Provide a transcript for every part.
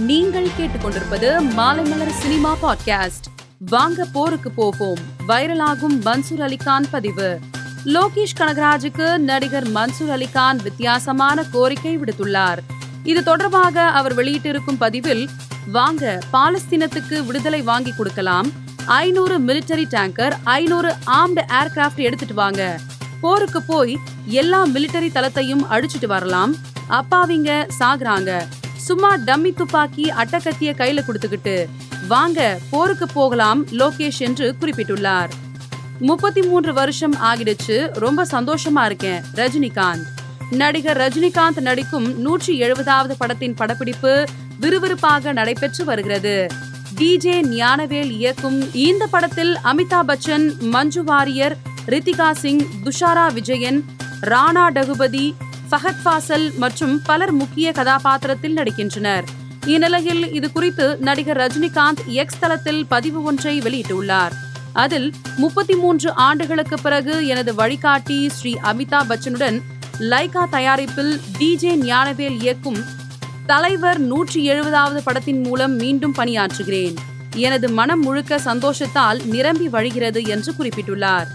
நீங்கள் கேட்டுக்கொண்டிருப்பது Maalaimalar cinema podcast வாங்க போருக்கு போவோம். வைரலாகும் மன்சூர் அலிகான் பதிவு. லோகேஷ் கனகராஜுக்கு நடிகர் மன்சூர் அலிகான் வித்தியாசமான கோரிக்கை விடுத்துள்ளார். இது தொடர்பாக அவர் வெளியிட்டிருக்கும் பதிவில் வாங்க பாலஸ்தீனத்துக்கு விடுதலை வாங்கி கொடுக்கலாம். ஐநூறு மிலிட்டரி டேங்கர் ஐநூறு ஆர்ம்டு ஏர்கிராப்ட் எடுத்துட்டு வாங்க. போருக்கு போய் எல்லா மிலிட்டரி தளத்தையும் அழிச்சிட்டு வரலாம். அப்பாவிங்க சாகுறாங்க. சும்மா டம்மி துப்பாக்கி அட்டக்கத்திய கையில கொடுத்துக்கிட்டு வாங்க போருக்கு போகலாம் லோகேஷ் என்று குறிப்பிட்டுள்ளார். முப்பத்தி மூன்று வருஷம் ஆகிடுச்சு ரொம்ப சந்தோஷமா இருக்கேன் ரஜினிகாந்த். நடிகர் ரஜினிகாந்த் நடிக்கும் நூற்றி எழுபதாவது படத்தின் படப்பிடிப்பு விறுவிறுப்பாக நடைபெற்று வருகிறது. டிஜே ஞானவேல் இயக்கும் இந்த படத்தில் அமிதாப் பச்சன் மஞ்சு வாரியர் ரித்திகா சிங் துஷாரா விஜயன் ராணா டகுபதி ஃபஹத் ஃபாசல் மற்றும் பலர் முக்கிய கதாபாத்திரத்தில் நடிக்கின்றனர். இந்நிலையில் இது குறித்து நடிகர் ரஜினிகாந்த் எக்ஸ் தளத்தில் பதிவு ஒன்றை வெளியிட்டுள்ளார். அதில் முப்பத்தி மூன்று ஆண்டுகளுக்கு பிறகு எனது வழிகாட்டி ஸ்ரீ அமிதாப் பச்சனுடன் லைகா தயாரிப்பில் டிஜே ஞானவேல் இயக்கும் தலைவர் நூற்றி எழுபதாவது படத்தின் மூலம் மீண்டும் பணியாற்றுகிறேன். எனது மனம் முழுக்க சந்தோஷத்தால் நிரம்பி வழிகிறது என்று குறிப்பிட்டுள்ளார்.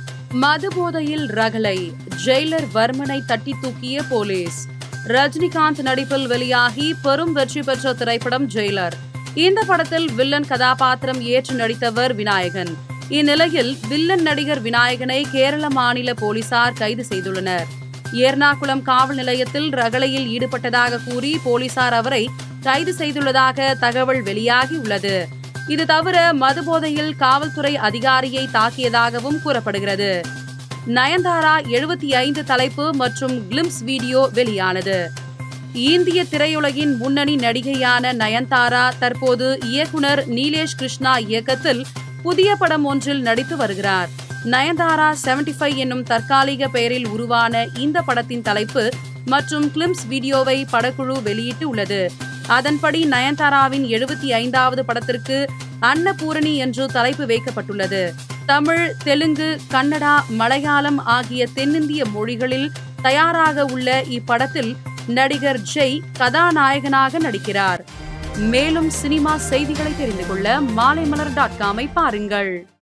மது போதையில் ரகலை ஜெயிலர் வர்மனை தட்டி தூக்கிய போலீஸ். ரஜினிகாந்த் நடிப்பில் வெளியாகி பெரும் வெற்றி பெற்ற திரைப்படம் ஜெயிலர். இந்த படத்தில் வில்லன் கதாபாத்திரம் ஏற்று நடித்தவர் விநாயகன். இந்நிலையில் வில்லன் நடிகர் விநாயகனை கேரள மாநில போலீசார் கைது செய்துள்ளனர். எர்ணாகுளம் காவல் நிலையத்தில் ரகளையில் ஈடுபட்டதாக கூறி போலீசார் அவரை கைது செய்துள்ளதாக தகவல் வெளியாகி உள்ளது. இது தவிர மதுபோதையில் காவல்துறை அதிகாரியை தாக்கியதாகவும் கூறப்படுகிறது. நயன்தாரா எழுபத்தி ஐந்து தலைப்பு மற்றும் கிளிம்ஸ் வீடியோ வெளியானது. இந்திய திரையுலகின் முன்னணி நடிகையான நயன்தாரா தற்போது இயக்குனர் நீலேஷ் கிருஷ்ணா இயக்கத்தில் புதிய படம் ஒன்றில் நடித்து வருகிறார். நயன்தாரா செவன்டி ஃபைவ் என்னும் தற்காலிக பெயரில் உருவான இந்த படத்தின் தலைப்பு மற்றும் கிளிம்ஸ் வீடியோவை படக்குழு வெளியிட்டு உள்ளது. அதன்படி நயன்தாராவின் எழுபத்தி ஐந்தாவது படத்திற்கு அன்னபூரணி என்று தலைப்பு வைக்கப்பட்டுள்ளது. தமிழ் தெலுங்கு கன்னடா மலையாளம் ஆகிய தென்னிந்திய மொழிகளில் தயாராக உள்ள இப்படத்தில் நடிகர் ஜெய் கதாநாயகனாக நடிக்கிறார். மேலும் சினிமா செய்திகளை தெரிந்து கொள்ள மாலைமலர் டாட் காமை பாருங்கள்.